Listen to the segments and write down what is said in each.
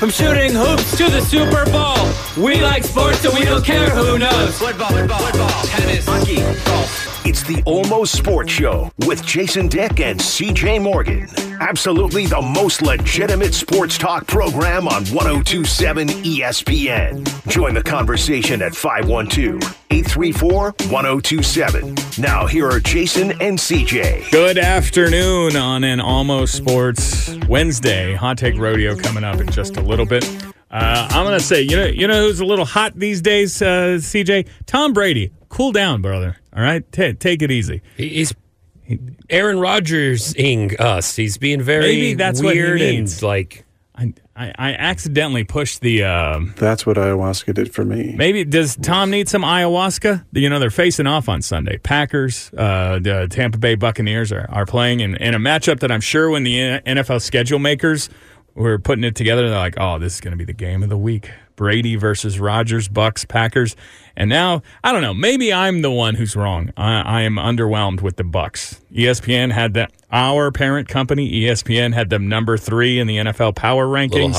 From shooting hoops to the Super Bowl. We like sports so we don't care who knows. Football, football, football, tennis, hockey, golf. The Almost Sports Show with Jason Dick and CJ Morgan. Absolutely the most legitimate sports talk program on 1027 ESPN. Join the conversation at 512 834 1027. Now, here are Jason and CJ. Good afternoon on an Almost Sports Wednesday. Hot Take Rodeo coming up in just a little bit. Uh, I'm gonna say, you know, you know who's a little hot these days, uh, CJ? Tom Brady. Cool down, brother. All right, Ta take it easy. He's Aaron Rodgers-ing us. He's being very Maybe that's what he weird means. and like I, I, I accidentally pushed the. Um, That's what ayahuasca did for me. maybe does Tom need some ayahuasca? You know they're facing off on Sunday. Packers, uh, the Tampa Bay Buccaneers are, are playing in, in a matchup that I'm sure when the NFL schedule makers were putting it together, they're like, "Oh, this is going to be the game of the week." Brady versus Rodgers, Bucks, Packers, and now I don't know. Maybe I'm the one who's wrong. I, I am underwhelmed with the Bucks. ESPN had that. Our parent company, ESPN, had them number three in the NFL power rankings.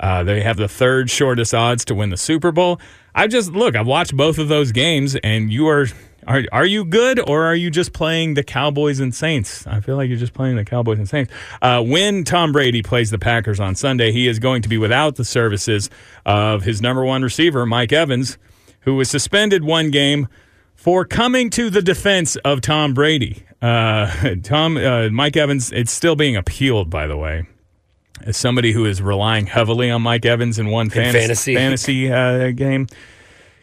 Uh, they have the third shortest odds to win the Super Bowl. I just look. I've watched both of those games, and you are are are you good or are you just playing the Cowboys and Saints? I feel like you're just playing the Cowboys and Saints. Uh, when Tom Brady plays the Packers on Sunday, he is going to be without the services of his number one receiver, Mike Evans, who was suspended one game for coming to the defense of Tom Brady. Uh, Tom uh, Mike Evans, it's still being appealed, by the way as somebody who is relying heavily on Mike Evans in one fantasy fantasy. fantasy uh, game.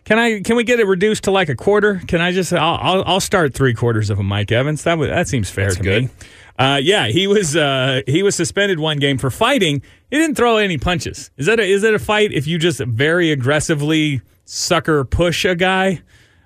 Can I? Can we get it reduced to like a quarter? Can I just? I'll, I'll, I'll start three quarters of a Mike Evans. That would, that seems fair That's to good. me. Uh, yeah, he was uh, he was suspended one game for fighting. He didn't throw any punches. Is that a, is it a fight if you just very aggressively sucker push a guy?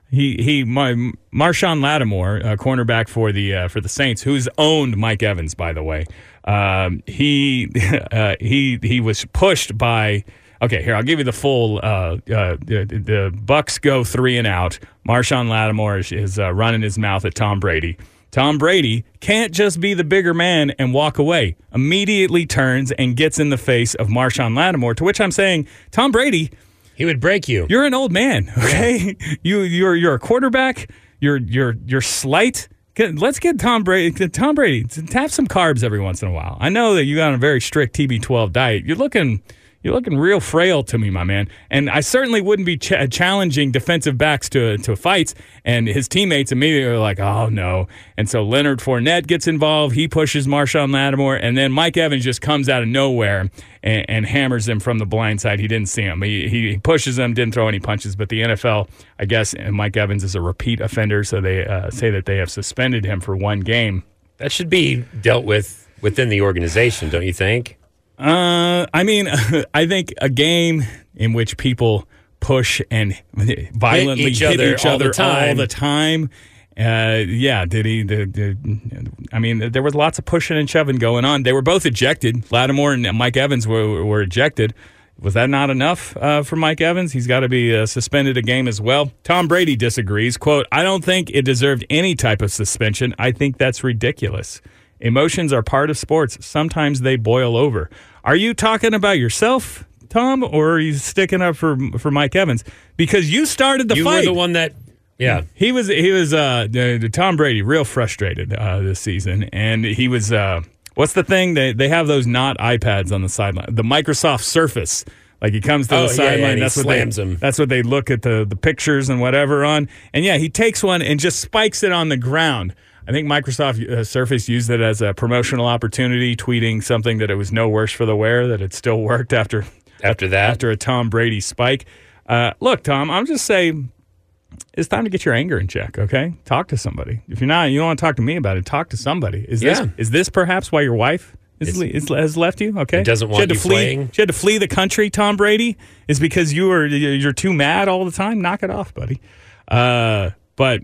He he Mar- Marshon Lattimore, a cornerback for the uh, for the Saints, who's owned Mike Evans, by the way. Um, he uh, he he was pushed by. Okay, here I'll give you the full. Uh, uh, the, the Bucks go three and out. Marshon Lattimore is, is uh, running his mouth at Tom Brady. Tom Brady can't just be the bigger man and walk away. Immediately turns and gets in the face of Marshon Lattimore. To which I'm saying, Tom Brady, He would break you. you're an old man, okay? you you're you're a quarterback. You're you're you're slight. Let's get Tom Brady. Tom Brady have some carbs every once in a while. I know that you got a very strict TB12 diet. You're looking you're looking real frail to me, my man. And I certainly wouldn't be ch- challenging defensive backs to to fights. And his teammates immediately are like, "Oh no!" And so Leonard Fournette gets involved. He pushes Marshon Lattimore, and then Mike Evans just comes out of nowhere and, and hammers him from the blind side. He didn't see him. He, he pushes him, didn't throw any punches. But the NFL, I guess, and Mike Evans is a repeat offender, so they uh, say that they have suspended him for one game. That should be dealt with within the organization, don't you think? Uh, I mean, I think a game in which people push and violently each hit other each all other the time. all the time. Uh, yeah, did he? Did, did, I mean, there was lots of pushing and shoving going on. They were both ejected. Lattimore and Mike Evans were, were ejected. Was that not enough uh, for Mike Evans? He's got to be uh, suspended a game as well. Tom Brady disagrees. "Quote: I don't think it deserved any type of suspension. I think that's ridiculous. Emotions are part of sports. Sometimes they boil over. Are you talking about yourself, Tom, or are you sticking up for for Mike Evans because you started the you fight? were the one that yeah. He was he was uh Tom Brady real frustrated uh, this season, and he was uh what's the thing they they have those not iPads on the sideline, the Microsoft Surface. Like he comes to Oh, the yeah, yeah, sideline, he that's what slams they him. that's what they look at the the pictures and whatever on, and yeah, he takes one and just spikes it on the ground. I think Microsoft uh, Surface used it as a promotional opportunity, tweeting something that it was no worse for the wear, that it still worked after After that, after a Tom Brady spike. Uh, look, Tom, I'm just saying it's time to get your anger in check. Okay, talk to somebody. If you're not, you don't want to talk to me about it. Talk to somebody. Is Yeah. this is this perhaps why your wife is, is, has left you? Okay, Doesn't she want had to you flee. playing. She had to flee the country. Tom Brady is because you are you're too mad all the time. Knock it off, buddy. Uh, but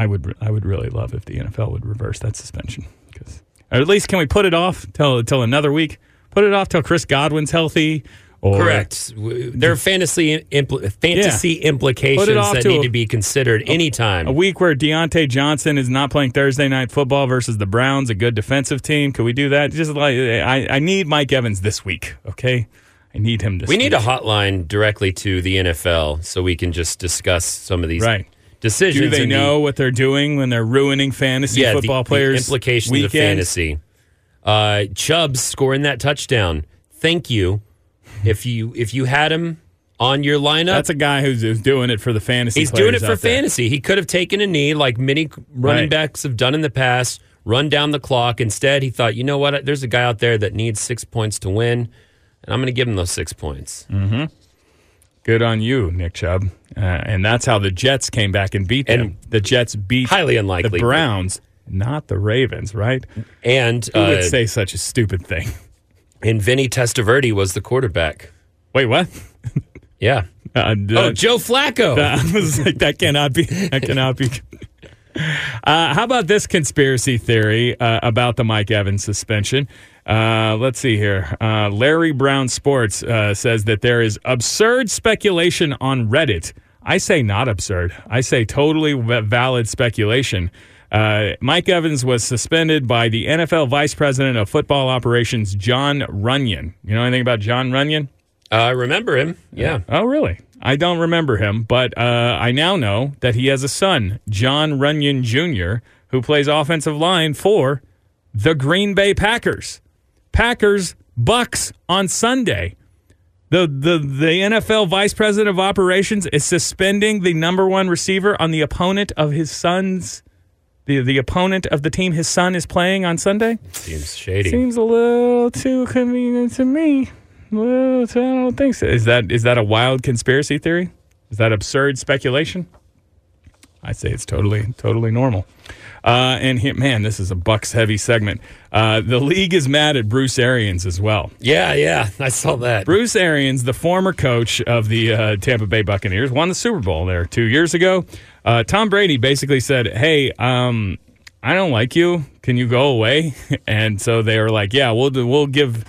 I would I would really love if the NFL would reverse that suspension because or at least can we put it off till till another week? Put it off till Chris Godwin's healthy. Or, correct. There are fantasy impl- fantasy Put implications that to need a- to be considered anytime. A week where Diontae Johnson is not playing Thursday night football versus the Browns, a good defensive team. Could we do that? Just like I, I need Mike Evans this week. Okay, I need him to. We need a hotline directly to the NFL so we can just discuss some of these Right. Decisions. Do they and the- know what they're doing when they're ruining fantasy yeah, the- football the, players? implications weekend? of fantasy. Uh, Chubb's scoring that touchdown. Thank you. If you if you had him on your lineup, That's a guy who's, who's doing it for the fantasy. he's doing it for out there. fantasy. He could have taken a knee like many running Right. backs have done in the past, run down the clock. Instead, he thought, you know what? There's a guy out there that needs six points to win, and I'm going to give him those six points. Good on you, Nick Chubb. Uh, and that's how the Jets came back and beat them. And the Jets beat highly unlikely, the Browns, not the Ravens, right? And Who uh, would say such a stupid thing? and Vinny Testaverde was the quarterback. Wait, what? Yeah. Uh, Oh, Joe Flacco. I was like, that cannot be. That cannot be. Uh, how about this conspiracy theory uh, about the Mike Evans suspension? Uh, let's see here. Uh, Larry Brown Sports uh, says that there is absurd speculation on Reddit. I say not absurd. I say totally valid speculation. Uh, Mike Evans was suspended by the NFL Vice President of Football Operations, Jon Runyan. You know anything about Jon Runyan? I remember him. Yeah. Oh, really? I don't remember him, but uh, I now know that he has a son, Jon Runyan Jr., who plays offensive line for the Green Bay Packers. Packers Bucks on Sunday. The, the the NFL Vice President of Operations is suspending the number one receiver on the opponent of his son's the the opponent of the team his son is playing on Sunday. Seems shady. Seems a little too convenient to me. Well, I don't think so. Is that is that a wild conspiracy theory? Is that absurd speculation? I say it's totally totally normal. Uh, and he, man, this is a Bucks heavy segment. Uh, the league is mad at Bruce Arians as well. yeah, yeah. I saw that. Bruce Arians, the former coach of the uh, Tampa Bay Buccaneers, won the Super Bowl there two years ago. Uh, Tom Brady basically said, "Hey, um, I don't like you. Can you go away?" And so they were like, "Yeah, we'll we'll give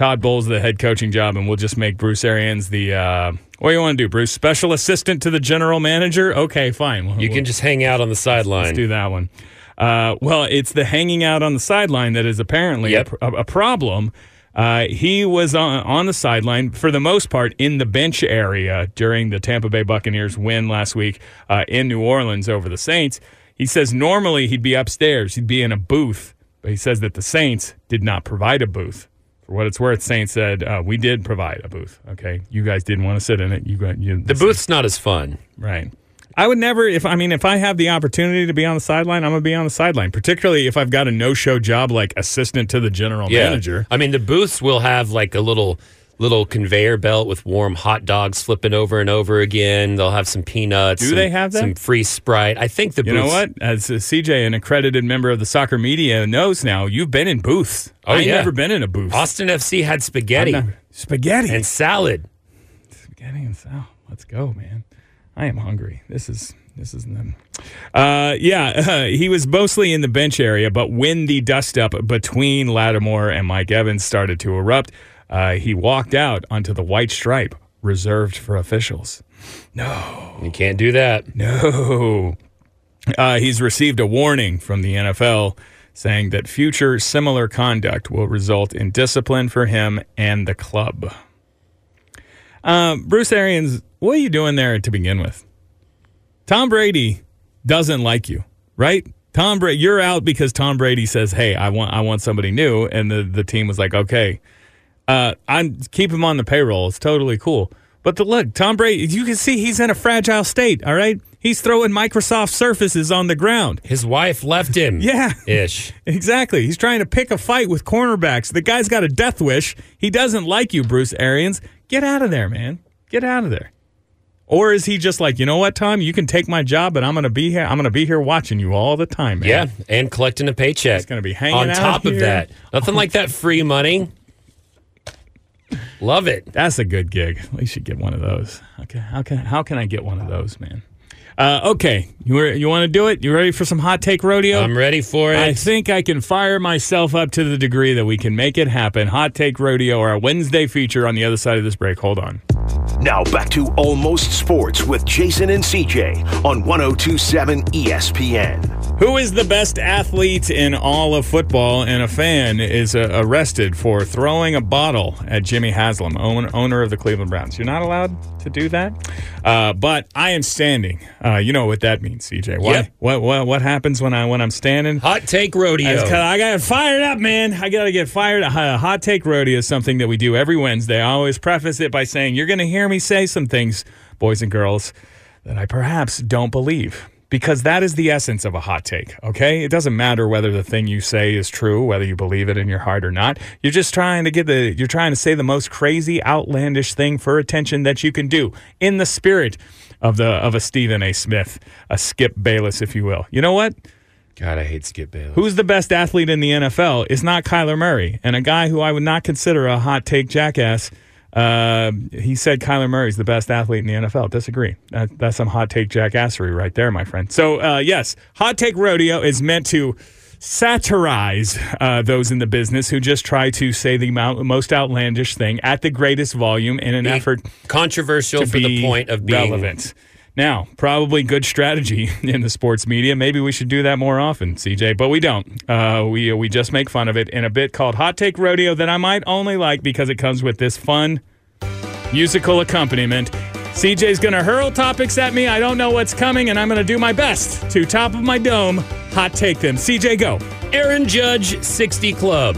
Todd Bowles the head coaching job, and we'll just make Bruce Arians the uh, what do you want to do, Bruce? Special assistant to the general manager? Okay, fine. We'll- You we'll- can just hang out on the sideline. Let's do that one. Uh, well, it's the hanging out on the sideline that is apparently Yep. a, a problem. Uh, he was on, on the sideline for the most part in the bench area during the Tampa Bay Buccaneers win last week uh, in New Orleans over the Saints. He says normally he'd be upstairs, he'd be in a booth, but he says that the Saints did not provide a booth. For what it's worth, Saint said uh, we did provide a booth. Okay, you guys didn't want to sit in it. You got you, The booth's not as fun. Right. I would never, if I mean, if I have the opportunity to be on the sideline, I'm gonna be on the sideline. Particularly if I've got a no-show job like assistant to the general Yeah. manager. I mean, the booths will have like a little little conveyor belt with warm hot dogs flipping over and over again. They'll have some peanuts. Do some- they have that? Some free Sprite. I think the You booths. know what? As a CJ, an accredited member of the soccer media, knows now, you've been in booths. Oh, I've yeah. never been in a booth. Austin FC had spaghetti I've spaghetti and salad. spaghetti and salad. Let's go, man. I am hungry. This is this is them. Uh, yeah, he was mostly in the bench area, but when the dust up between Lattimore and Mike Evans started to erupt, uh, he walked out onto the white stripe reserved for officials. No. You can't do that. No. Uh, he's received a warning from the NFL saying that future similar conduct will result in discipline for him and the club. Um, Bruce Arians, what are you doing there to begin with? Tom Brady doesn't like you, right? Tom Brady, you're out because Tom Brady says, "Hey, I want, I want somebody new," and the the team was like, "Okay, uh, I'm keep him on the payroll. It's totally cool." But the look, Tom Brady, you can see he's in a fragile state. All right, he's throwing Microsoft Surfaces on the ground. His wife left him. Yeah. Ish. Exactly. He's trying to pick a fight with cornerbacks. The guy's got a death wish. He doesn't like you, Bruce Arians. Get out of there, man. Get out of there. Or is he just like, you know what, Tom? You can take my job, but I'm going to be here. I'm going to be here watching you all the time, man. Yeah, and collecting a paycheck. He's gonna be hanging on top of that. Nothing like that free money. Love it. That's a good gig. We should get one of those. Okay, how can how can I get one of those, man? Uh, okay, you were, you want to do it? You ready for some hot take rodeo? I'm ready for it. I think I can fire myself up to the degree that we can make it happen. Hot take rodeo, our Wednesday feature on the other side of this break. Hold on. Now back to Almost Sports with Jason and CJ on 1027 ESPN. Who is the best athlete in all of football? And a fan is uh, arrested for throwing a bottle at Jimmy Haslam, own, owner of the Cleveland Browns. You're not allowed to do that, uh, but I am standing. Uh, you know what that means, CJ? Why? Yep. What, what what happens when I when I'm standing? Hot take rodeo. 'cause I got fired up, man. I got to get fired. A hot take rodeo is something that we do every Wednesday. I always preface it by saying, You're going to hear me say some things, boys and girls, that I perhaps don't believe. Because that is the essence of a hot take, okay? It doesn't matter whether the thing you say is true, whether you believe it in your heart or not. You're just trying to get the, you're trying to say the most crazy, outlandish thing for attention that you can do in the spirit of the, of a Stephen A. Smith, a Skip Bayless, if you will. You know what? God, I hate Skip Bayless. Who's the best athlete in the NFL is not Kyler Murray. And a guy who I would not consider a hot take jackass, uh, he said Kyler Murray's the best athlete in the NFL. Disagree. That, that's some hot take jackassery right there, my friend. So, uh, yes, hot take rodeo is meant to satirize uh, those in the business who just try to say the mo- most outlandish thing at the greatest volume in an Be effort controversial to for the point of being relevant. Now, probably good strategy in the sports media. Maybe we should do that more often, CJ, but we don't. Uh, we we just make fun of it in a bit called Hot Take Rodeo that I might only like because it comes with this fun musical accompaniment. CJ's going to hurl topics at me. I don't know what's coming, and I'm going to do my best to top of my dome hot take them. CJ, go. Aaron Judge 60 Club.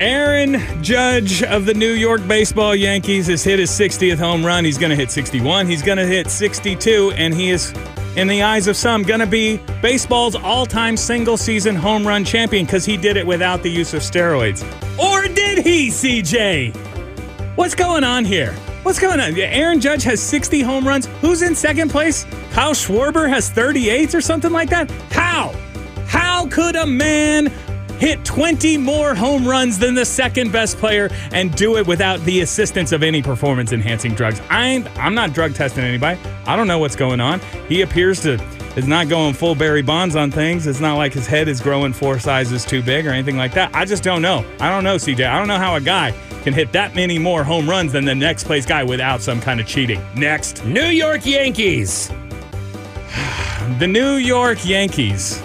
Aaron Judge of the New York Baseball Yankees has hit his 60th home run. He's going to hit 61. He's going to hit 62, and he is, in the eyes of some, going to be baseball's all time single season home run champion because he did it without the use of steroids. Or did he, CJ? What's going on here? What's going on? Aaron Judge has 60 home runs. Who's in second place? Kyle Schwarber has 38 or something like that? How? How could a man hit 20 more home runs than the second best player and do it without the assistance of any performance enhancing drugs? I I'm not drug testing anybody. I don't know what's going on. He appears to is not going full Barry Bonds on things. It's not like his head is growing four sizes too big or anything like that. I just don't know. I don't know, CJ. I don't know how a guy can hit that many more home runs than the next place guy without some kind of cheating. Next. New York Yankees. The New York Yankees.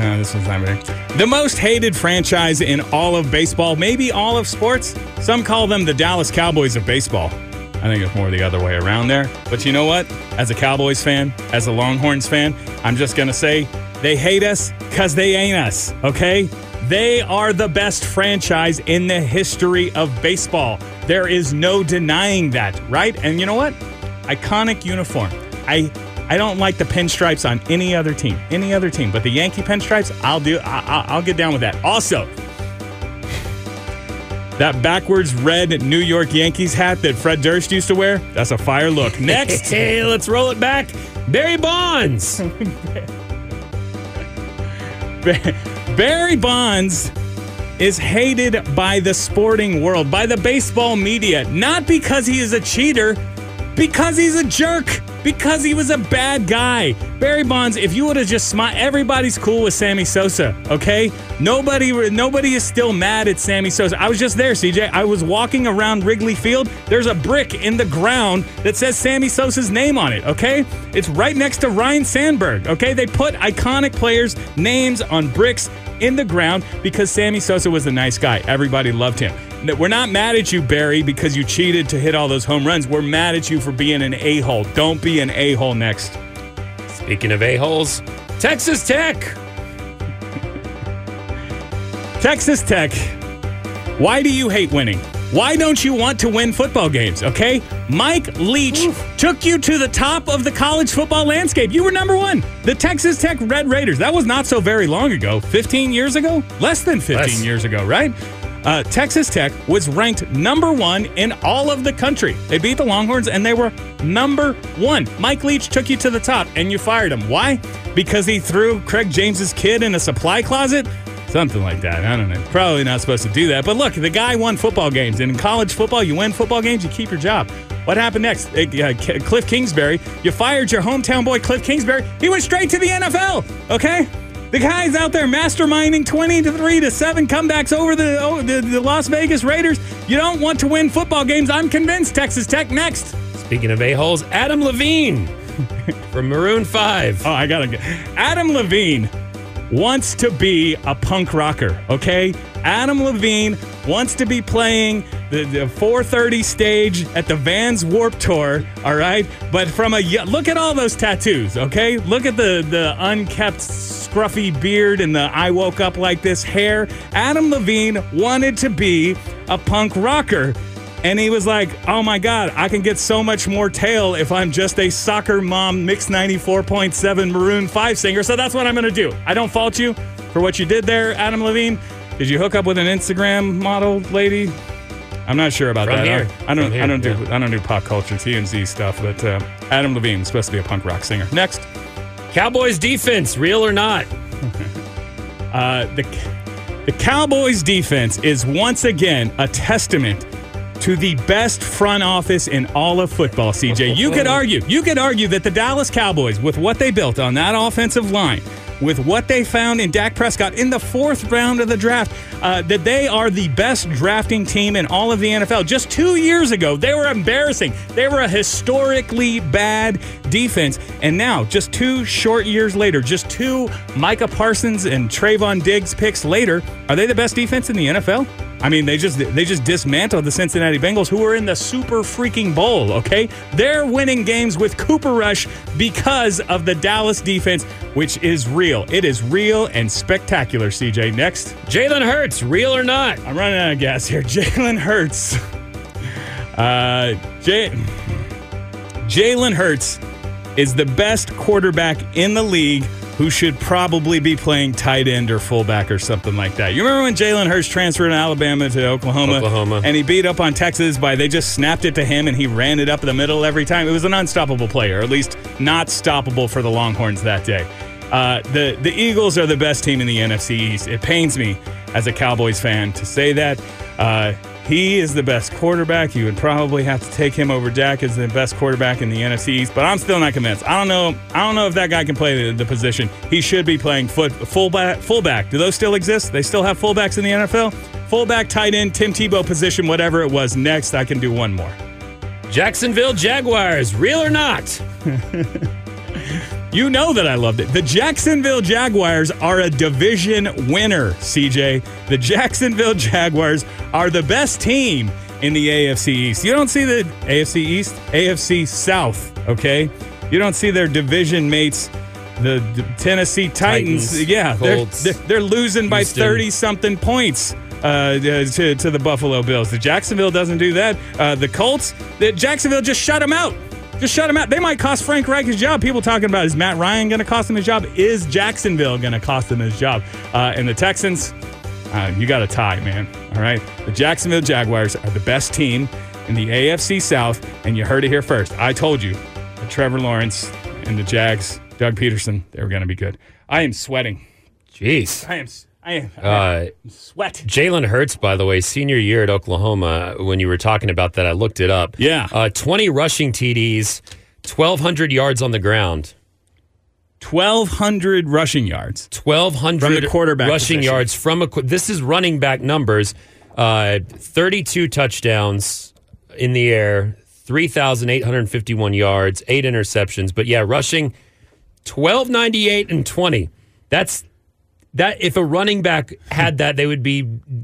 No, this one's not very. The most hated franchise in all of baseball, maybe all of sports. Some call them the Dallas Cowboys of baseball. I think it's more the other way around there. But you know what? As a Cowboys fan, as a Longhorns fan, I'm just going to say they hate us because they ain't us, okay? They are the best franchise in the history of baseball. There is no denying that, right? And you know what? Iconic uniform. I I don't like the pinstripes on any other team, any other team, but the Yankee pinstripes, I'll do. I, I, I'll get down with that. Also, that backwards red New York Yankees hat that Fred Durst used to wear, that's a fire look. Next, Hey, let's roll it back. Barry Bonds. Barry Bonds is hated by the sporting world, by the baseball media, not because he is a cheater, because he's a jerk, because he was a bad guy. Barry Bonds, if you would have just smiled, everybody's cool with Sammy Sosa, okay? Nobody, nobody is still mad at Sammy Sosa. I was just there, CJ. I was walking around Wrigley Field. There's a brick in the ground that says Sammy Sosa's name on it, okay? It's right next to Ryne Sandberg, okay? They put iconic players' names on bricks in the ground because Sammy Sosa was a nice guy. Everybody loved him. No, We're not mad at you, Barry, because you cheated to hit all those home runs. We're mad at you for being an a hole. Don't be an a hole next. Speaking of a-holes, Texas Tech. Texas Tech, why do you hate winning? Why don't you want to win football games? Okay? Mike Leach took you to the top of the college football landscape. You were number one. The Texas Tech Red Raiders. That was not so very long ago. 15 years ago? Less than 15 Less. years ago, right? Uh, Texas Tech was ranked number one in all of the country. They beat the Longhorns and they were number one. Mike Leach took you to the top and you fired him. Why? Because he threw Craig James's kid in a supply closet? Something like that. I don't know. Probably not supposed to do that. But look, the guy won football games. And in college football, you win football games, you keep your job. What happened next? Uh, uh, Cliff Kingsbury. You fired your hometown boy, Cliff Kingsbury. He went straight to the NFL. Okay? The guy's out there masterminding 20 to 3 to 7 comebacks over the, over the, the Las Vegas Raiders. You don't want to win football games. I'm convinced. Texas Tech next. Speaking of a-holes, Adam Levine. from Maroon 5. Oh, I gotta get Adam Levine wants to be a punk rocker, okay? Adam Levine wants to be playing the, the 430 stage at the Vans Warp Tour, all right? But from a look at all those tattoos, okay? Look at the the unkept scruffy beard and the I woke up like this hair. Adam Levine wanted to be a punk rocker. And he was like, oh my God, I can get so much more tail if I'm just a soccer mom mix 94.7 Maroon 5 singer. So that's what I'm going to do. I don't fault you for what you did there, Adam Levine. Did you hook up with an Instagram model lady? I'm not sure about From that. here. I, don't. From here, I don't do. yeah. I don't do pop culture, TMZ stuff. But uh, Adam Levine is supposed to be a punk rock singer. Next, Cowboys defense, real or not? uh, the the Cowboys defense is once again a testament to the best front office in all of football. CJ, you could argue. You could argue that the Dallas Cowboys, with what they built on that offensive line. With what they found in Dak Prescott in the fourth round of the draft, uh, that they are the best drafting team in all of the NFL. Just two years ago, they were embarrassing. They were a historically bad defense. And now, just two short years later, just two Micah Parsons and Trevon Diggs picks later, are they the best defense in the NFL? I mean, they just they just dismantled the Cincinnati Bengals, who were in the Super freaking Bowl. Okay, they're winning games with Cooper Rush because of the Dallas defense, which is real. It is real and spectacular. CJ, next. Jalen Hurts, real or not? I'm running out of gas here. Jalen Hurts. Uh, J- Jalen Hurts is the best quarterback in the league who should probably be playing tight end or fullback or something like that. You remember when Jalen Hurts transferred from Alabama to Oklahoma? Oklahoma. And he beat up on Texas by they just snapped it to him and he ran it up the middle every time. It was an unstoppable player, or at least not stoppable for the Longhorns that day. Uh, the the Eagles are the best team in the NFC East. It pains me as a Cowboys fan to say that. Uh, he is the best quarterback. You would probably have to take him over Dak as the best quarterback in the NFC East, but I'm still not convinced. I don't know. I don't know if that guy can play the, the position. He should be playing foot fullback. Fullback. Do those still exist? They still have fullbacks in the NFL. Fullback, tight end, Tim Tebow position, whatever it was. Next, I can do one more. Jacksonville Jaguars, real or not? You know that I loved it. The Jacksonville Jaguars are a division winner, CJ. The Jacksonville Jaguars are the best team in the AFC East. You don't see the AFC East, AFC South, okay? You don't see their division mates, the, the Tennessee Titans. Titans, yeah, they're, they're, they're losing by 30 something points. Uh, to, to the Buffalo Bills. The Jacksonville doesn't do that. Uh, the Colts, the Jacksonville just shut them out. Just shut him out. They might cost Frank Reich his job. People talking about is Matt Ryan going to cost him his job? Is Jacksonville going to cost him his job? Uh, and the Texans, uh, you got a tie, man. All right. The Jacksonville Jaguars are the best team in the AFC South, and you heard it here first. I told you that Trevor Lawrence and the Jags, Doug Pederson, they were going to be good. I am sweating. Jeez. I am. I. I Uh, sweat. Jalen Hurts, by the way, senior year at Oklahoma, when you were talking about that, I looked it up. Yeah. Uh, 20 rushing TDs, 1,200 yards on the ground. Twelve hundred rushing yards. 1,200 From the quarterback rushing position. yards from a. This is running back numbers. Uh, 32 touchdowns in the air, 3,851 yards, eight interceptions. But yeah, rushing 1298 and 20. That's that. If a running back had that, they would be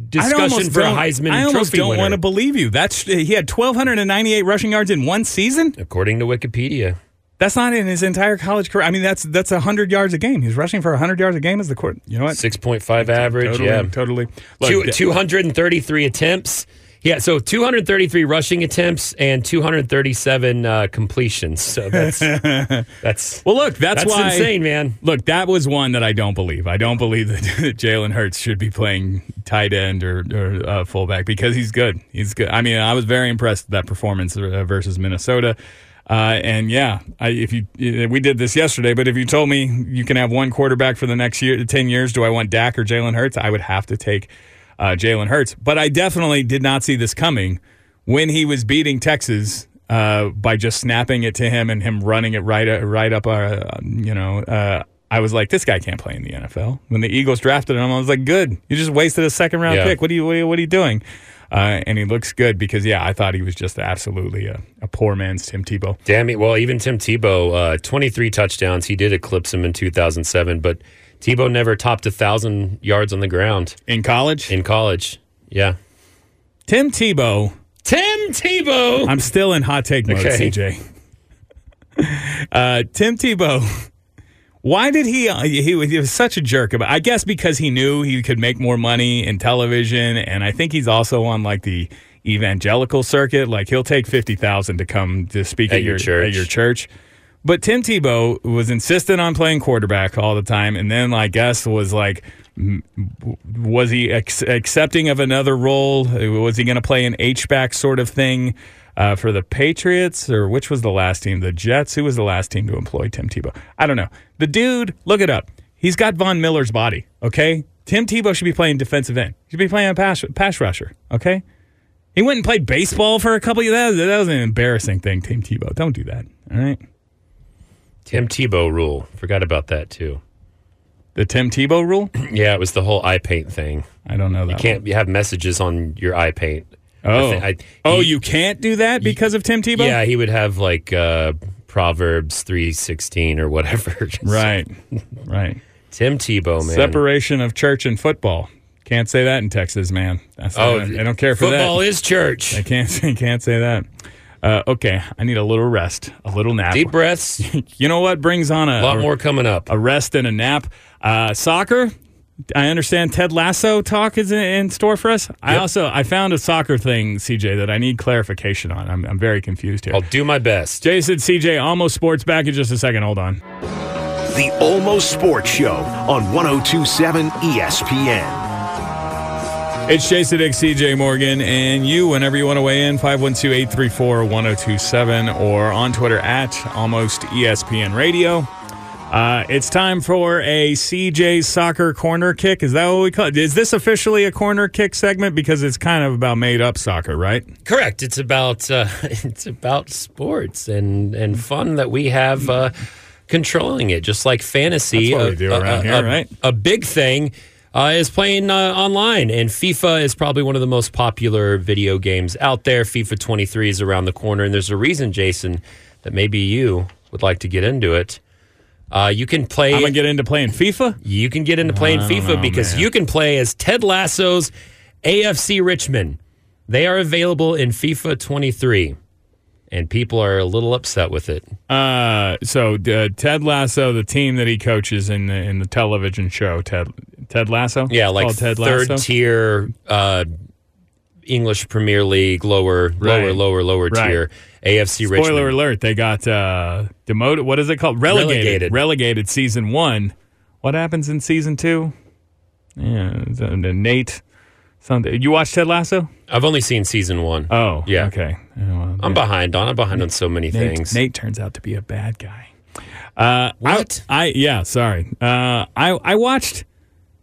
discussion for a Heisman I almost Trophy don't winner. want to believe you. That's he had twelve hundred and ninety eight rushing yards in one season. According to Wikipedia. That's not in his entire college career. I mean, that's that's hundred yards a game. He's rushing for hundred yards a game as the court. You know what? 6.5 average, Totally, yeah. totally. Look, Two, 233 attempts. Yeah, so 233 rushing attempts and 237 uh, completions. So that's that's Well, look, that's, that's why insane, man. Look, that was one that I don't believe. I don't believe that Jalen Hurts should be playing tight end or, or uh, fullback because he's good. He's good. I mean, I was very impressed with that performance uh, versus Minnesota. Uh, and yeah, I, if you we did this yesterday, but if you told me you can have one quarterback for the next year, ten years, do I want Dak or Jalen Hurts? I would have to take uh, Jalen Hurts. But I definitely did not see this coming when he was beating Texas uh, by just snapping it to him and him running it right uh, right up. Uh, you know, uh, I was like, this guy can't play in the NFL. When the Eagles drafted him, I was like, good. You just wasted a second round Yeah. pick. What are you what are you, what are you doing? uh, and he looks good because yeah, I thought he was just absolutely a, a poor man's Tim Tebow. Damn it. Well, even Tim Tebow, uh, 23 touchdowns. He did eclipse him in 2007, but Tebow never topped a 1,000 yards on the ground In college, in college. Yeah. Tim Tebow. Tim Tebow. I'm still in hot take mode, Okay. CJ. Uh, Tim Tebow. Why did he, uh, he? was- He was such a jerk about. I guess because he knew he could make more money in television, and I think he's also on like the evangelical circuit. Like he'll take fifty thousand to come to speak at, At your church. at your church. But Tim Tebow was insistent on playing quarterback all the time, and then I guess was like, was he ex- accepting of another role? Was he going to play an H back sort of thing uh, for the Patriots, or which was the last team? The Jets. Who was the last team to employ Tim Tebow? I don't know. The dude, look it up. He's got Von Miller's body. Okay, Tim Tebow should be playing defensive end. He should be playing a pass pass rusher. Okay. He went and played baseball for a couple of that. That was an embarrassing thing, Tim Tebow. Don't do that. All right. Tim Tebow rule. Forgot about that too. The Tim Tebow rule? Yeah, it was the whole eye paint thing. I don't know that. You can't have messages on your eye paint. Oh, I thi- I- oh, you can't do that because of Tim Tebow. Yeah, he would have like uh, Proverbs three sixteen or whatever. Right. Right. Tim Tebow, man. Separation of church and football. Can't say that in Texas, man. That's Oh, I don't care for football that. is church. I can't. say can't say that. Uh, okay, I need a little rest, a little nap. Deep breaths. You know what brings on a A lot more coming up. a rest and a nap. Uh, soccer. I understand Ted Lasso talk is in, in store for us. I also I found a soccer thing, CJ, that I need clarification on. I'm, I'm very confused here. I'll do my best. Jason, CJ, almost sports back in just a second. Hold on. The Almost Sports Show on 1027 ESPN. It's Jason Dick, CJ Morgan, and you, whenever you want to weigh in, 512 834 1027 or on Twitter at almost ESPN Radio. Uh, it's time for a CJ soccer corner kick. Is that what we call it? Is this officially a corner kick segment? Because it's kind of about made up soccer, right? Correct. It's about uh, it's about sports and and fun that we have uh, controlling it, just like fantasy. That's what we do around a- here, a- right? A big thing uh, is playing uh, online, and FIFA is probably one of the most popular video games out there. FIFA 23 is around the corner, and there's a reason, Jason, that maybe you would like to get into it. Uh, you can play. I'm to get into playing FIFA. you can get into playing FIFA because man. you can play as Ted Lasso's AFC Richmond. They are available in FIFA 23, and people are a little upset with it. Uh, so uh, Ted Lasso, the team that he coaches in the, in the television show, Ted Ted Lasso. Yeah, like Ted third Lasso. tier uh, English Premier League, lower, lower, Right. lower, lower Right. tier AFC Spoiler Richmond. alert: They got uh, demoted. What is it called? Relegated. Relegated. Relegated. Season one. What happens in season two? Yeah, uh, Nate. Something. You watch Ted Lasso? I've only seen season one. Oh, Yeah. Okay. Well, I'm behind on. I'm behind on so many Nate, things. Nate turns out to be a bad guy. Uh, What? I, I yeah, sorry. Uh, I I watched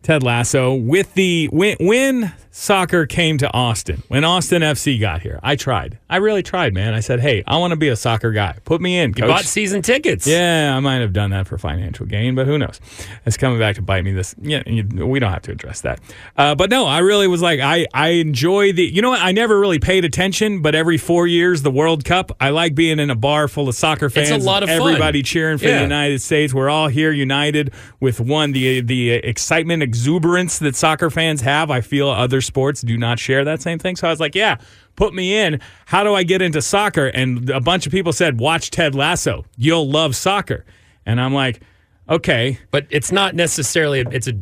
Ted Lasso with the when when soccer came to Austin. When Austin FC got here, I tried. I really tried, man. I said, "Hey, I want to be a soccer guy. Put me in, You bought season tickets. Yeah, I might have done that for financial gain, but who knows? It's coming back to bite me. This, yeah, we don't have to address that. Uh, but no, I really was like, I, I enjoy the. You know what? I never really paid attention, but every four years, the World Cup, I like being in a bar full of soccer fans. It's a lot of fun. Everybody cheering for Yeah. the United States. We're all here united with one the the excitement, exuberance that soccer fans have. I feel other sports do not share that same thing. So I was like, yeah. Put me in. How do I get into soccer? And a bunch of people said, watch Ted Lasso. You'll love soccer. And I'm like, okay. but it's not necessarily. It's a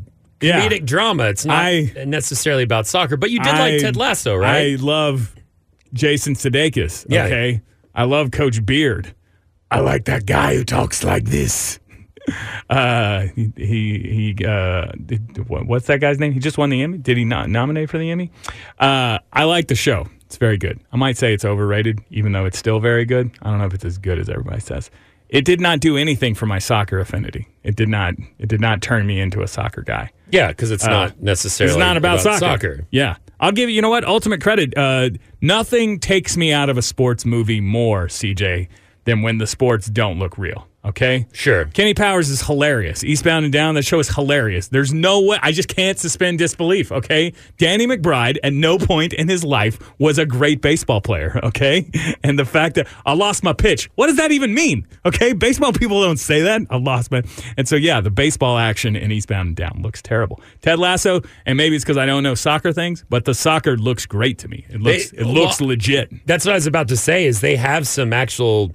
Yeah. comedic drama. It's not I- necessarily about soccer. But you did I- like Ted Lasso, right? I love Jason Sudeikis. Yeah. Okay. I love Coach Beard. I like that guy who talks like this. Uh, he he, uh, did, what's that guy's name? He just won the Emmy. Did he not nominate for the Emmy? Uh, I like the show. It's very good. I might say it's overrated, even though it's still very good. I don't know if it's as good as everybody says. It did not do anything for my soccer affinity. It did not. It did not turn me into a soccer guy. yeah, because it's not necessarily Uh, It's not about, soccer. Yeah. I'll give you, you know what? Ultimate credit. Uh, nothing takes me out of a sports movie more, CJ, than when the sports don't look real. Okay. Sure. Kenny Powers is hilarious. Eastbound and Down, that show is hilarious. There's no way, I just can't suspend disbelief, okay? Danny McBride, at no point in his life, was a great baseball player, okay? And the fact that I lost my pitch, what does that even mean, okay? Baseball people don't say that. I lost my. And so, yeah, the baseball action in Eastbound and Down looks terrible. Ted Lasso, and maybe it's because I don't know soccer things, but the soccer looks great to me. It looks, They- it looks well, legit. That's what I was about to say. Is they have some actual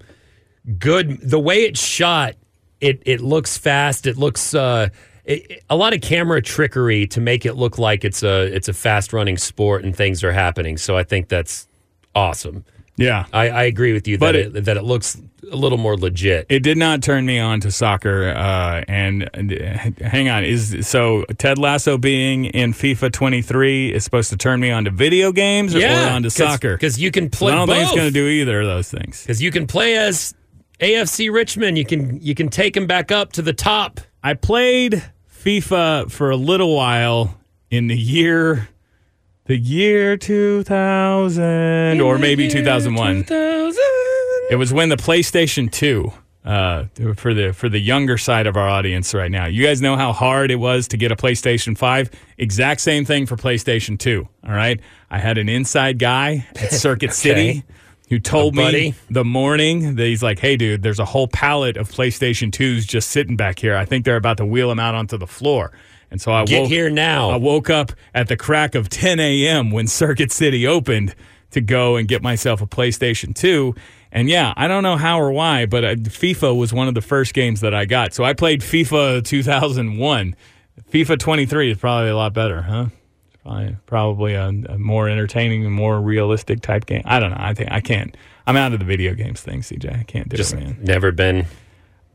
good. The way it's shot, it it looks fast. It looks uh, it, a lot of camera trickery to make it look like it's a it's a fast running sport and things are happening. So I think that's awesome. Yeah. I, I agree with you But that it, that it looks a little more legit. It did not turn me on to soccer. Uh, and, uh, hang on, is so Ted Lasso being in FIFA 23 is supposed to turn me on to video games or, or onto soccer? because you can play. I don't think it's going to do either of those things. because you can play as AFC Richmond. You can you can take them back up to the top. I played FIFA for a little while in the year, the year 2000 or maybe 2001. It was when the PlayStation 2 uh, for the for the younger side of our audience right now. You guys know how hard it was to get a PlayStation 5. Exact same thing for PlayStation 2. All right, I had an inside guy at Circuit City who told me the morning that he's like, "Hey, dude, there's a whole pallet of PlayStation 2s just sitting back here. I think they're about to wheel them out onto the floor." And so I Get woke, here now. I woke up at the crack of 10 a.m. when Circuit City opened to go and get myself a PlayStation 2. And yeah, I don't know how or why, but uh, FIFA was one of the first games that I got. So I played FIFA 2001. FIFA 23 is probably a lot better, huh? Probably, probably a, a more entertaining and more realistic type game. I don't know. I think I can't. I'm out of the video games thing, CJ. I can't do Just it, man. never been.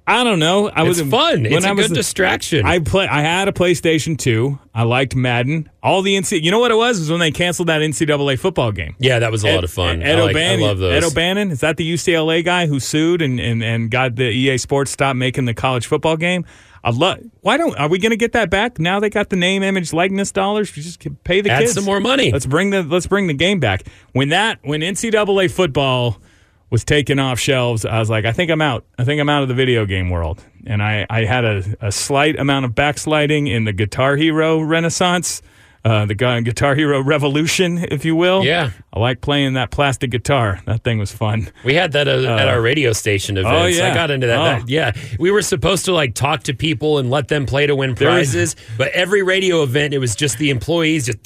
I don't know. I It's was fun. when It's I a was good distraction. I play. I had a PlayStation 2. I liked Madden. All the NC. You know what it was? It was when they canceled that NCAA football game. Yeah, that was a lot of fun. Ed I, like, O'Bannon. I love those. Ed O'Bannon. Is that the UCLA guy who sued and, and, and got the EA Sports stop making the college football game? I love. Why don't? Are we going to get that back now? They got the name, image, likeness dollars. We just pay the Add kids some more money. Let's bring the let's bring the game back. When that when NCAA football was taken off shelves, I was like, I think I'm out. I think I'm out of the video game world. And I, I had a, a slight amount of backsliding in the Guitar Hero Renaissance, uh, the gu- Guitar Hero Revolution, if you will. Yeah. I like playing that plastic guitar. That thing was fun. We had that uh, at our radio station events. yeah. I got into that, Oh. that- Yeah, we were supposed to like talk to people and let them play to win prizes, but every radio event, it was just the employees just.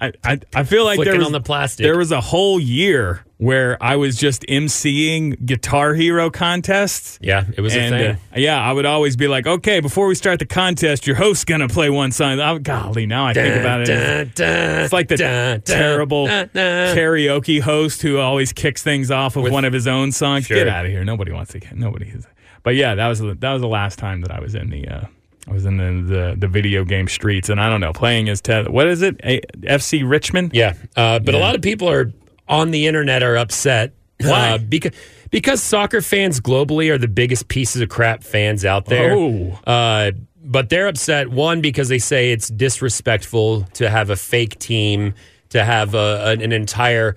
I, I, I feel like there was, on the plastic. there was a whole year where I was just emceeing Guitar Hero contests. Yeah, it was and a thing. uh, yeah, I would always be like, okay, before we start the contest, your host's gonna play one song. Oh, golly, now I think about it. Dun, It's like the terrible karaoke host who always kicks things off with, With- one of his own songs. Sure. Get out of here! Nobody wants to get nobody. Is, but yeah, that was the- that was the last time that I was in the uh, I was in the, the the video game streets, and I don't know, playing as Ted. What is it? A, FC Richmond. Yeah, uh, but a lot of people are on the internet are upset. Why? Uh, because because soccer fans globally are the biggest pieces of crap fans out there. Oh. Uh, but they're upset one because they say it's disrespectful to have a fake team, to have a, an, an entire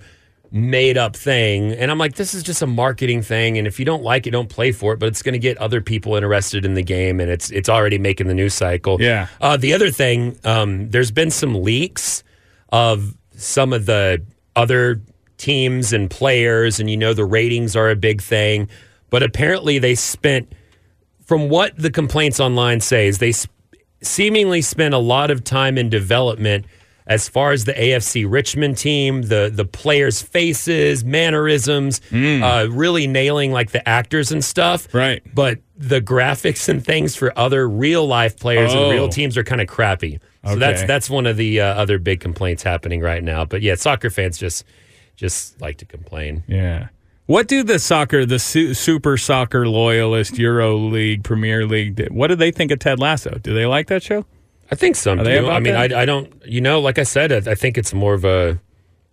made up thing. And I'm like, this is just a marketing thing. And if you don't like it, don't play for it. But it's going to get other people interested in the game, and it's it's already making the news cycle. Yeah. Uh, the other thing, um, there's been some leaks of some of the other teams and players, and you know the ratings are a big thing. But apparently, they spent, from what the complaints online say, is they seemingly spent a lot of time in development as far as the AFC Richmond team, the the players' faces, mannerisms, uh, really nailing like the actors and stuff. Right. But the graphics and things for other real life players Oh. and real teams are kind of crappy. So that's that's one of the uh, other big complaints happening right now. But yeah, soccer fans just just like to complain. Yeah. What do the soccer, the su- super soccer loyalist, Euro League, Premier League, what do they think of Ted Lasso? Do they like that show? I think some Are do. I mean. I, I don't. You know, like I said, I, I think it's more of a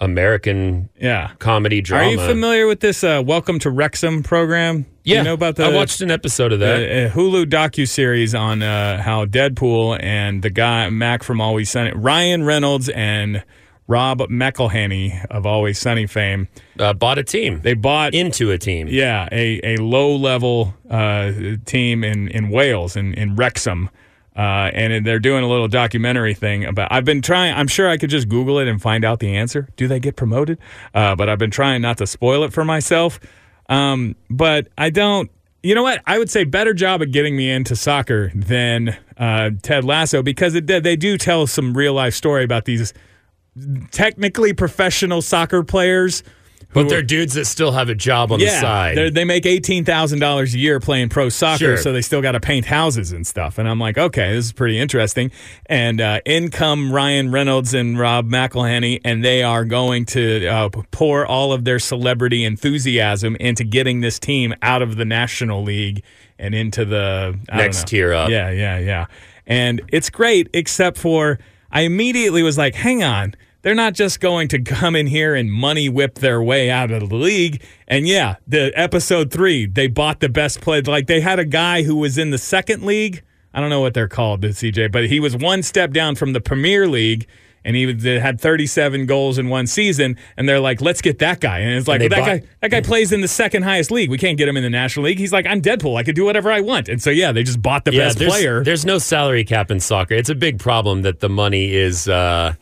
American Yeah. comedy drama. Are you familiar with this uh, Welcome to Wrexham program? Yeah, You know about the I watched an episode of that. a, a Hulu docu series on uh, how Deadpool and the guy Mac from Always Sunny, Ryan Reynolds and Rob McElhenney of Always Sunny fame. Uh, bought a team. They bought into a team. yeah, a, a low level uh, team in, in Wales, in, in Wrexham. Uh, and they're doing a little documentary thing about. I've been trying. I'm sure I could just Google it and find out the answer. Do they get promoted? Uh, but I've been trying not to spoil it for myself. Um, but I don't. You know what? I would say better job at getting me into soccer than uh, Ted Lasso because it, they do tell some real life story about these technically professional soccer players. But they're dudes that still have a job on the side. they're- They make eighteen thousand dollars a year playing pro soccer, Sure. so they still got to paint houses and stuff. And I'm like, okay, this is pretty interesting. And uh, in come Ryan Reynolds and Rob McElhenney, and they are going to uh, pour all of their celebrity enthusiasm into getting this team out of the National League and into the I don't Next know. tier up. Yeah, yeah, yeah. And it's great, except for I immediately was like, hang on. They're not just going to come in here and money whip their way out of the league. And yeah, the episode three, they bought the best play. Like they had a guy who was in the second league. I don't know what they're called, the CJ, but he was one step down from the Premier League. And he had 37 goals in one season, and they're like, "Let's get that guy." And it's like, And well, that bought- guy, that guy plays in the second highest league. We can't get him in the National League. He's like, "I'm Deadpool. I could do whatever I want." And so, yeah, they just bought the yeah, best there's, player. There's no salary cap in soccer. It's a big problem that the money is uh,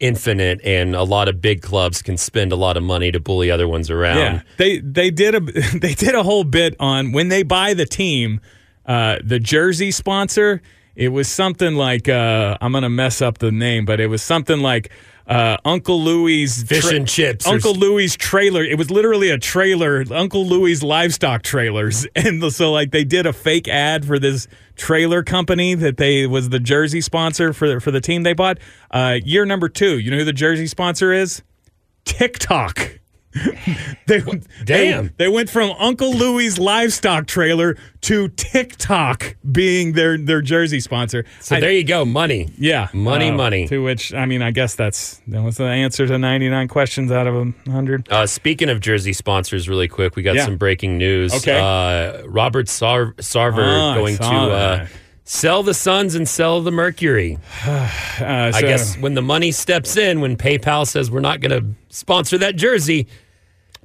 infinite, and a lot of big clubs can spend a lot of money to bully other ones around. Yeah, they they did a they did a whole bit on when they buy the team, uh, the jersey sponsor. It was something like uh, I'm gonna mess up the name, but it was something like uh, Uncle Louie's Fish and chips Uncle s- Louie's trailer. It was literally a trailer, Uncle Louie's livestock trailers, and so like they did a fake ad for this trailer company that they was the jersey sponsor for for the team they bought. Uh, year number two, you know who the jersey sponsor is? TikTok. they, Damn. They, they went from Uncle Louie's livestock trailer to TikTok being their their jersey sponsor. So I- there you go, money. yeah, money, uh, money. To which I mean, I guess that's that was the answer to ninety nine questions out of a hundred. Uh, speaking of jersey sponsors, really quick, we got Yeah. some breaking news. Okay. Uh, Robert Sar- Sarver Oh, going to uh, sell the Suns and sell the Mercury. Uh, I guess when the money steps in, when PayPal says we're not going to sponsor that jersey.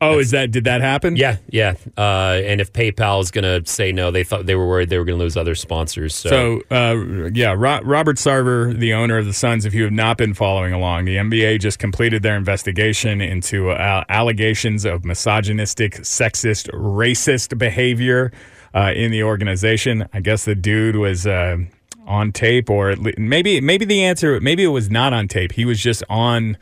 Oh, is that did that happen? Yeah, yeah. Uh, and if PayPal is going to say no, they thought they were worried they were going to lose other sponsors. So, So, uh, yeah, Ro- Robert Sarver, the owner of the Suns, if you have not been following along, the NBA just completed their investigation into uh, allegations of misogynistic, sexist, racist behavior uh, in the organization. I guess the dude was uh, on tape, or at le- maybe maybe the answer maybe it was not on tape. He was just on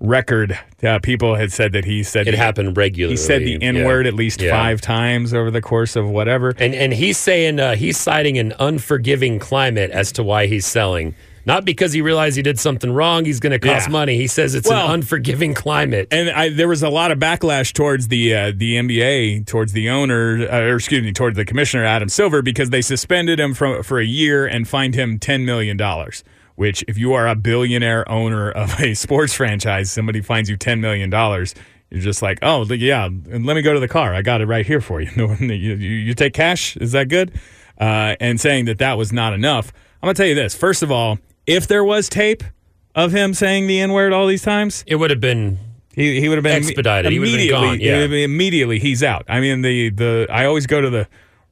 record. Uh, people had said that he said it the- happened regularly. He said the N Yeah. word at least Yeah. five times over the course of whatever. And and he's saying uh, he's citing an unforgiving climate as to why he's selling. Not because he realized he did something wrong, he's going to cost Yeah. money. He says it's Well- an unforgiving climate. And I, there was a lot of backlash towards the uh, the NBA, towards the owner, uh, or excuse me, towards the commissioner Adam Silver because they suspended him from for a year and fined him ten million dollars. Which, if you are a billionaire owner of a sports franchise, somebody finds you ten million dollars. You're just like, oh yeah, and let me go to the car. I got it right here for you. you, you, take cash? Is that good? Uh, and saying that that was not enough. I'm gonna tell you this. First of all, if there was tape of him saying the N word all these times, it would have been he, he would have been Expedited. He would have been immediately. gone, yeah. immediately, he's out. I mean, the the I always go to the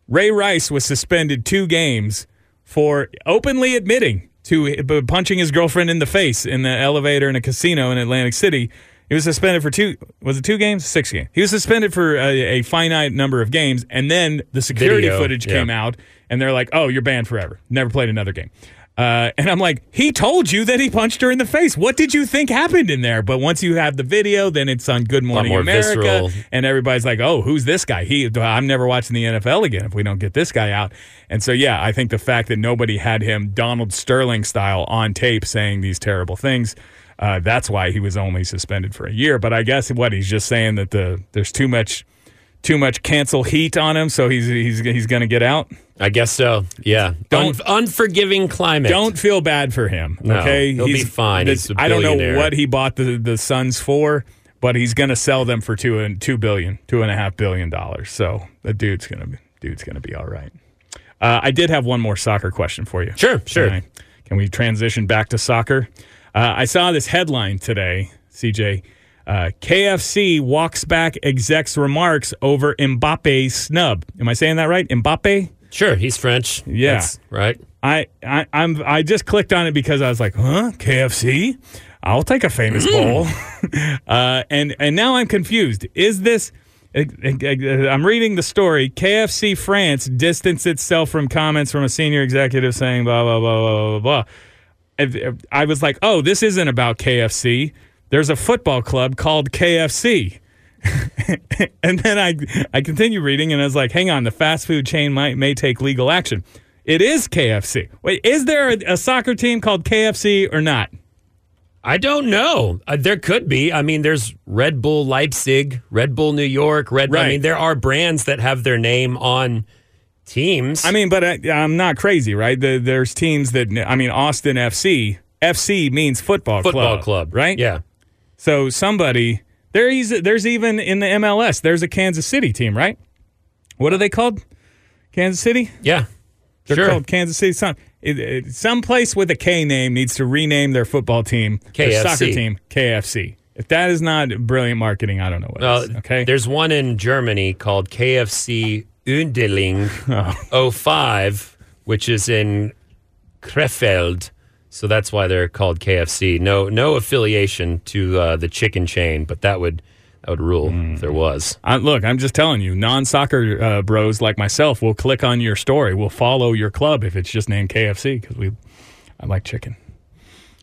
Ray Rice was suspended two games for openly admitting to punching his girlfriend in the face in the elevator in a casino in Atlantic City. He was suspended for two. Was it two games? Six games. He was suspended for a, a finite number of games, and then the security Video, footage yeah. came out, and they're like, "Oh, you're banned forever. Never played another game." Uh, and I'm like, he told you that he punched her in the face. What did you think happened in there? But once you have the video, then it's on Good Morning America, visceral. and everybody's like, "Oh, who's this guy? He, I'm never watching the NFL again if we don't get this guy out." And so, yeah, I think the fact that nobody had him Donald Sterling style on tape saying these terrible things, uh, that's why he was only suspended for a year. But I guess what he's just saying that the there's too much too much cancel heat on him, so he's he's he's going to get out. I guess so. Yeah. Don't- Un- unforgiving climate. Don't feel bad for him. No, okay, he'll be fine. He's I don't know what he bought the the Suns for, but he's going to sell them for two and two billion, two and a half billion dollars. So the dude's going to be dude's going to be all right. Uh, I did have one more soccer question for you. Sure, sure. Can, can we transition back to soccer? Uh, I saw this headline today CJ. Uh, KFC walks back execs remarks over Mbappe's snub. Am I saying that right? Mbappe? Sure, he's French. Yeah. That's right. I, I I'm I just clicked on it because I was like, huh, KFC? I'll take a famous bowl. uh, and and now I'm confused. Is this? I'm reading the story. KFC France distanced itself from comments from a senior executive saying blah blah blah blah blah blah. I- I was like, oh, this isn't about KFC. There's a football club called KFC. and then I I continue reading and I was like, hang on, the fast food chain might may take legal action. It is KFC. Wait, is there a, a soccer team called KFC or not? I don't know. Uh, there could be. I mean, there's Red Bull Leipzig, Red Bull New York, Red. I mean, there are brands that have their name on teams. I mean, but I, I'm not crazy, right? The, there's teams that I mean, Austin FC. FC means football, football club, right? Yeah. So somebody there is there's even in the MLS there's a Kansas City team, right? What are they called? Kansas City? Yeah. They're sure. called Kansas City. It, some place with a K name needs to rename their football team, their soccer team, KFC. If that is not brilliant marketing, I don't know what Well, is. Okay, There's one in Germany called KFC Uerdingen oh. oh. 05, which is in Krefeld. So that's why they're called KFC. No, no affiliation to uh, the chicken chain, but that would that would rule Hmm. if there was. I, look, I'm just telling you, non-soccer uh, bros like myself will click on your story. We'll follow your club if it's just named KFC because we, I like chicken.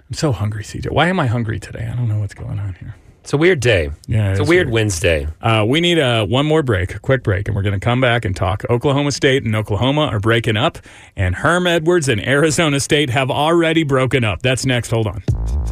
I'm so hungry, CJ. Why am I hungry today? I don't know what's going on here. It's a weird day. Yeah, it's it a weird weird. Wednesday. Uh, we need a one more break, a quick break, and we're going to come back and talk. Oklahoma State and Oklahoma are breaking up, and Herm Edwards and Arizona State have already broken up. That's next. Hold on.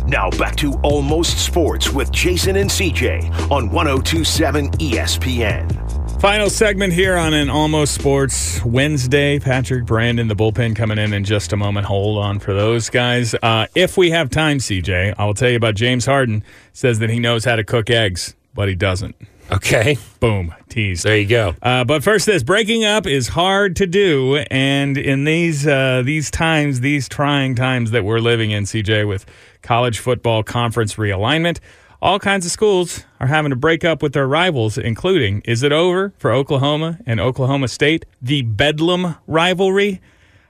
Now back to Almost Sports with Jason and CJ on 1027 ESPN. Final segment here on an Almost Sports Wednesday. Patrick, Brandon, the bullpen coming in in just a moment. Hold on for those guys. Uh, if we have time, CJ, I will tell you about James Harden. Says that he knows how to cook eggs, but he doesn't. Okay, Boom, Tease. there you go. Uh, but first, this breaking up is hard to do, and in these uh, these times, these trying times that we're living in, CJ, with college football conference realignment, all kinds of schools are having to break up with their rivals, including is it over for Oklahoma and Oklahoma State, the Bedlam rivalry?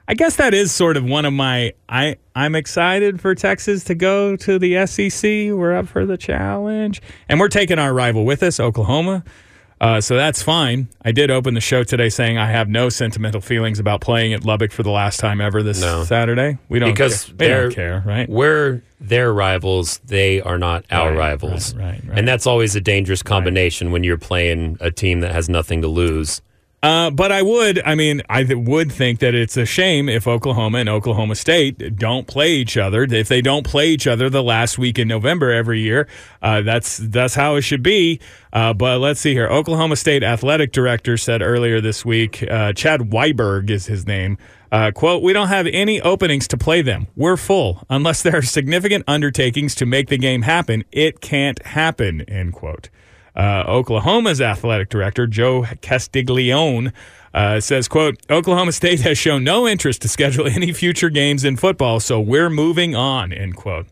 I guess that is sort of one of my. I I'm excited for Texas to go to the SEC. We're up for the challenge, and we're taking our rival with us, Oklahoma. Uh, so that's fine. I did open the show today saying I have no sentimental feelings about playing at Lubbock for the last time ever this No. Saturday. We don't because care. we they're don't care, right? We're their rivals. They are not our Right, rivals, right, right, right. and that's always a dangerous combination when you're playing a team that has nothing to lose. Uh, but I would, I mean, I th- would think that it's a shame if Oklahoma and Oklahoma State don't play each other. If they don't play each other the last week in November every year, uh, that's that's how it should be. Uh, but let's see here. Oklahoma State athletic director said earlier this week, uh, Chad Weiberg is his name. Uh, quote, we don't have any openings to play them. We're full. Unless there are significant undertakings to make the game happen, it can't happen, end quote. Uh, Oklahoma's athletic director, Joe Castiglione, uh, says, quote, Oklahoma State has shown no interest to schedule any future games in football, so we're moving on, end quote.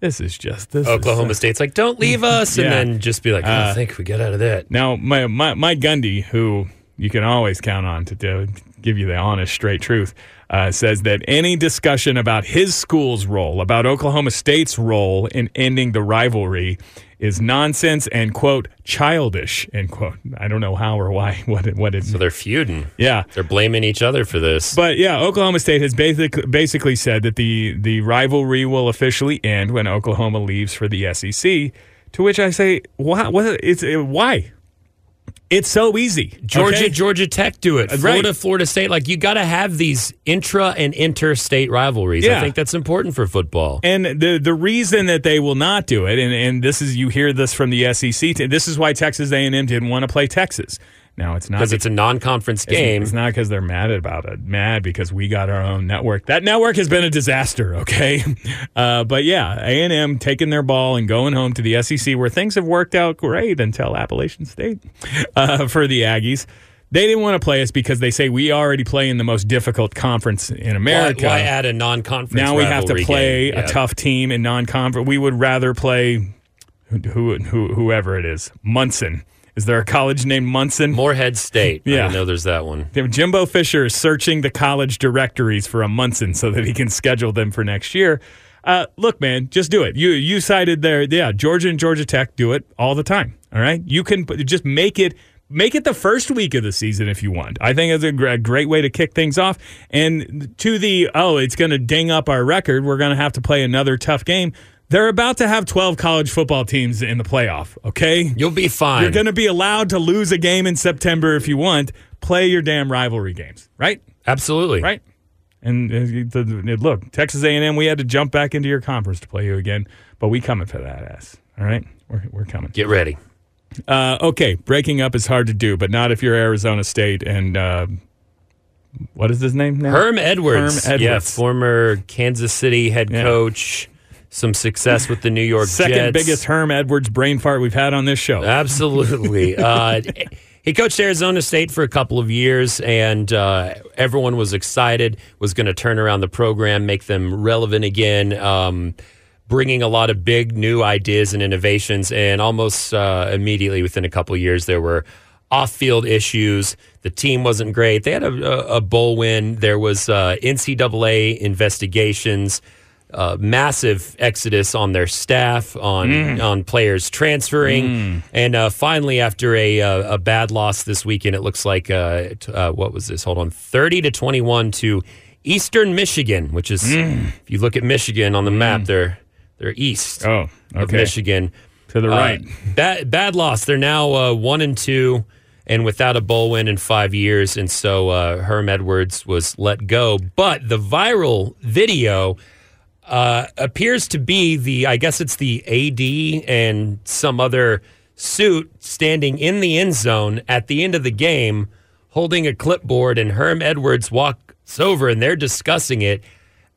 This is just this. is, Oklahoma uh, State's like, don't leave us, Yeah. and then just be like, oh, Uh, I think we get out of that. Now, my, my, Mike Gundy, who you can always count on to do, give you the honest, straight truth, uh, says that any discussion about his school's role, about Oklahoma State's role in ending the rivalry, is nonsense and quote childish end quote. I don't know how or why. What it, what it. So they're feuding. yeah. They're blaming each other for this. But yeah, Oklahoma State has basically basically said that the the rivalry will officially end when Oklahoma leaves for the SEC. To which I say, why? What? It's uh, why? It's so easy. Georgia, okay? Georgia Tech do it. Uh, right. Florida, Florida State. Like you got to have these intra and interstate rivalries. Yeah. I think that's important for football. And the the reason that they will not do it, and, and this is you hear this from the SEC. This is why Texas A and M didn't want to play Texas. Now it's not Because it's a non-conference game. It's not because they're mad about it. Mad because we got our own network. That network has been a disaster. Okay, uh, but yeah, A and M taking their ball and going home to the SEC, where things have worked out great until Appalachian State uh, for the Aggies. They didn't want to play us because they say we already play in the most difficult conference in America. why add a non-conference? now we have to play game? a Yeah. tough team in non-conference. We would rather play who, who whoever it is, Munson. Is there a college named Munson? Moorhead State. Yeah. I know there's that one. Jimbo Fisher is searching the college directories for a Munson so that he can schedule them for next year. Uh, look, man, just do it. You you cited there, yeah. Georgia and Georgia Tech do it all the time. All right, you can just make it make it the first week of the season if you want. I think it's a great way to kick things off. And to the oh, it's going to ding up our record. We're going to have to play another tough game. They're about to have twelve college football teams in the playoff. Okay, You'll be fine. you're going to be allowed to lose a game in September if you want. Play your damn rivalry games, right? Absolutely. Right. And uh, look, Texas A&M, we had to jump back into your conference to play you again, but we coming for that ass. All right, we're we're coming. Get ready. Uh, okay, breaking up is hard to do, but not if you're Arizona State and uh, what is his name now? Herm Edwards. Herm Yeah, former Kansas City head Yeah. coach. Some success with the New York Second Jets. biggest Herm Edwards brain fart we've had on this show. Absolutely. uh, he coached Arizona State for a couple of years, and uh, everyone was excited, was going to turn around the program, make them relevant again, um, bringing a lot of big new ideas and innovations. And almost uh, immediately within a couple of years, there were off field issues. The team wasn't great. They had a, a, a bowl win. There was uh, NCAA investigations uh, massive exodus on their staff, on Mm. on players transferring, and uh, finally, after a uh, a bad loss this weekend, it looks like uh, t- uh, what was this? Hold on, thirty to twenty one to Eastern Michigan, which is if you look at Michigan on the map, they're they're east Mm. Oh, of okay. Michigan. To the right. bad bad loss. They're now uh, one and two, and without a bowl win in five years. And so uh, Herm Edwards was let go. But the viral video uh, appears to be the. I guess it's the AD and some other suit standing in the end zone at the end of the game, holding a clipboard, and Herm Edwards walks over, and they're discussing it.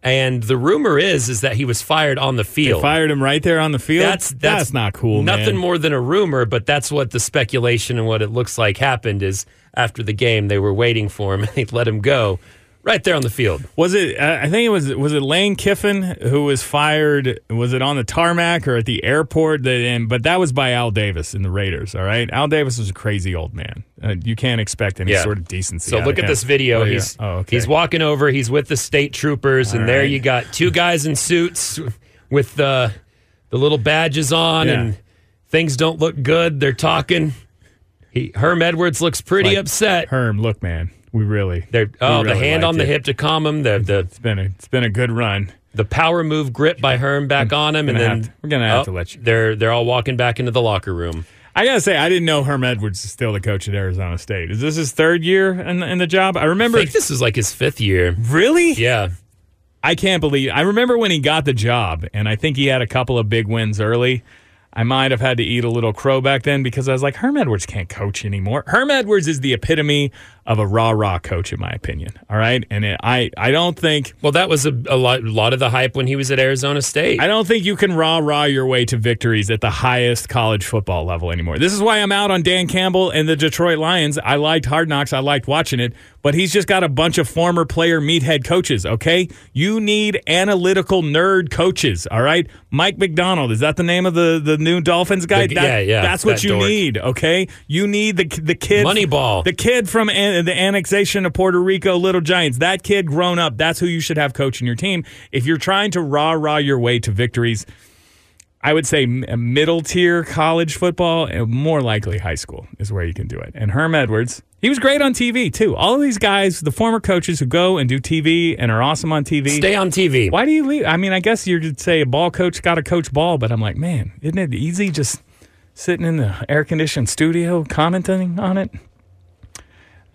And the rumor is is that he was fired on the They field. fired him right there on the field. That's that's, not cool. Nothing man. more than a rumor, but that's what the speculation and what it looks like happened is after the game they were waiting for him and they let him go right there on the field. Was it? Uh, I think it was. Was it Lane Kiffin who was fired? Was it on the tarmac or at the airport? That, and, but that was by Al Davis in the Raiders. All right, Al Davis was a crazy old man. Uh, you can't expect any Yeah. sort of decency. So look at him. this video. Oh, yeah. He's oh, okay. he's walking over. He's with the state troopers, and there you got two guys in suits with the the little badges on, Yeah. and things don't look good. They're talking. He, Herm Edwards looks pretty Like, upset. Herm, look, man, we really. They're, oh, we the hand on the it. hip to calm him. The the It's been a it's been a good run. the power move grip by Herm back on him, and then to- we're gonna have oh, to let you- They're they're all walking back into the locker room. I gotta say, I didn't know Herm Edwards is still the coach at Arizona State. Is this his third year in, in the job? I I remember. think this is like his fifth year. really? Yeah, I can't believe. I remember when he got the job, and I think he had a couple of big wins early. I might have had to eat a little crow back then because I was like, Herm Edwards can't coach anymore. Herm Edwards is the epitome of a rah rah coach, in my opinion. All right, and it, I I don't think well, that was a, a lot, lot of the hype when he was at Arizona State. I don't think you can rah rah your way to victories at the highest college football level anymore. This is why I'm out on Dan Campbell and the Detroit Lions. I liked Hard Knocks. I liked watching it, but he's just got a bunch of former player meathead coaches. Okay, you need analytical nerd coaches. All right, Mike McDonald is that the name of the the new Dolphins guy? The- That- yeah, yeah, That's what you dork. need. Okay, you need the the kid Moneyball. the kid from an, the annexation of Puerto Rico, Little Giants, that kid grown up, that's who you should have coaching your team. If you're trying to rah rah your way to victories, I would say middle tier college football, and more likely high school is where you can do it. And Herm Edwards, he was great on TV too. All of these guys, the former coaches who go and do TV and are awesome on TV. Stay on TV. Why do you leave? I mean, I guess you'd say a ball coach got to coach ball, but I'm like, man, isn't it easy just sitting in the air conditioned studio commenting on it?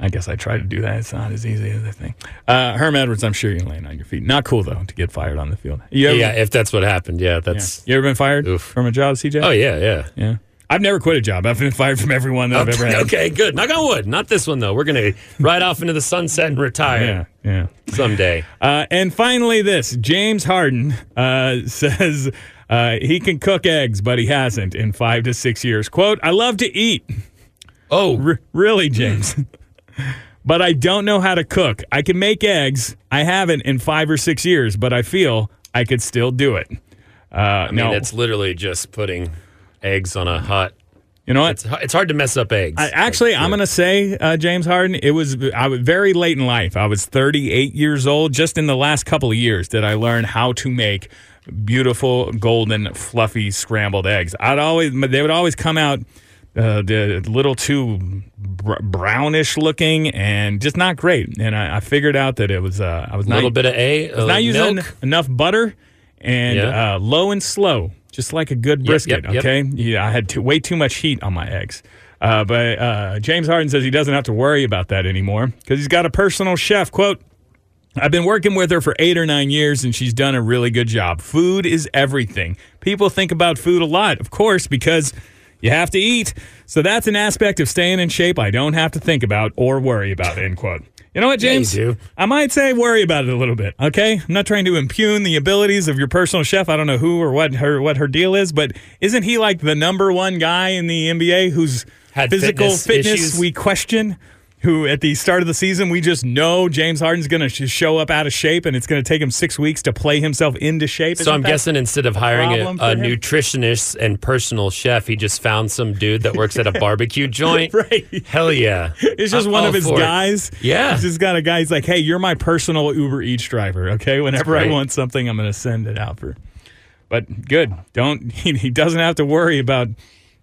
I guess I try to do that. It's not as easy as I think. Uh, Herm Edwards, I'm sure you're laying on your feet. Not cool though to get fired on the field. Ever, Yeah, if that's what happened, yeah, yeah. that's. You ever been fired Oof. from a job, CJ? Oh yeah, yeah. yeah. I've never quit a job. I've been fired from everyone that I've ever had. okay, good. Knock on wood. Not this one though. We're gonna ride off into the sunset and retire Yeah, yeah. someday. Uh, and finally, this James Harden uh, says uh, he can cook eggs, but he hasn't in five to six years. "Quote: I love to eat. Oh, R- really, James." But I don't know how to cook. I can make eggs. I haven't in five or six years, but I feel I could still do it. Uh, I mean, no, it's literally just putting eggs on a hot. You know what? It's, it's hard to mess up eggs. I, actually, I'm going to say uh, James Harden. It was I was very late in life. I was 38 years old. Just in the last couple of years did I learn how to make beautiful, golden, fluffy scrambled eggs. I'd always they would always come out uh, a little too br- brownish looking and just not great. And I, I figured out that it was uh, I was a not, little bit of a, uh, not using milk. enough butter and Yeah. uh, low and slow, just like a good brisket. yep, yep. Okay, yeah, I had too, way too much heat on my eggs. Uh, but uh, James Harden says he doesn't have to worry about that anymore because he's got a personal chef. Quote. I've been working with her for eight or nine years and she's done a really good job. Food is everything. People think about food a lot, of course, because you have to eat. So that's an aspect of staying in shape I don't have to think about or worry about, end quote. You know what, Yeah, James? do. I might say worry about it a little bit, okay? I'm not trying to impugn the abilities of your personal chef. I don't know who or what her what her deal is, but isn't he like the number one guy in the NBA whose Had physical fitness fitness, we question? Who at the start of the season we just know James Harden's going to sh- show up out of shape, and it's going to take him six weeks to play himself into shape. So I'm guessing instead of hiring a, a nutritionist and personal chef, he just found some dude that works at a barbecue joint. Right. Hell yeah. It's just I'm one of his for it. guys. Yeah. He's just got a guy. He's like, hey, you're my personal Uber Eats driver. Okay. Whenever I want something, I'm going to send it out for. But good. Don't, he, he doesn't have to worry about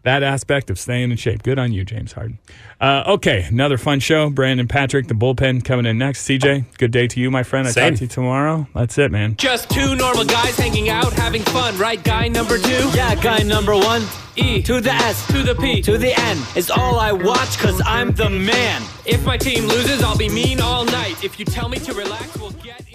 that aspect of staying in shape. Good on you, James Harden. Uh, okay. Another fun show. Brandon Patrick, the bullpen coming in next. CJ, good day to you, my friend. I Same. talk to you tomorrow. That's it, man. Just two normal guys hanging out, having fun, right? Guy number two? Yeah, guy number one. E To the S. to the P. To the N. Is all I watch cause I'm the man. If my team loses, I'll be mean all night. If you tell me to relax, we'll get in.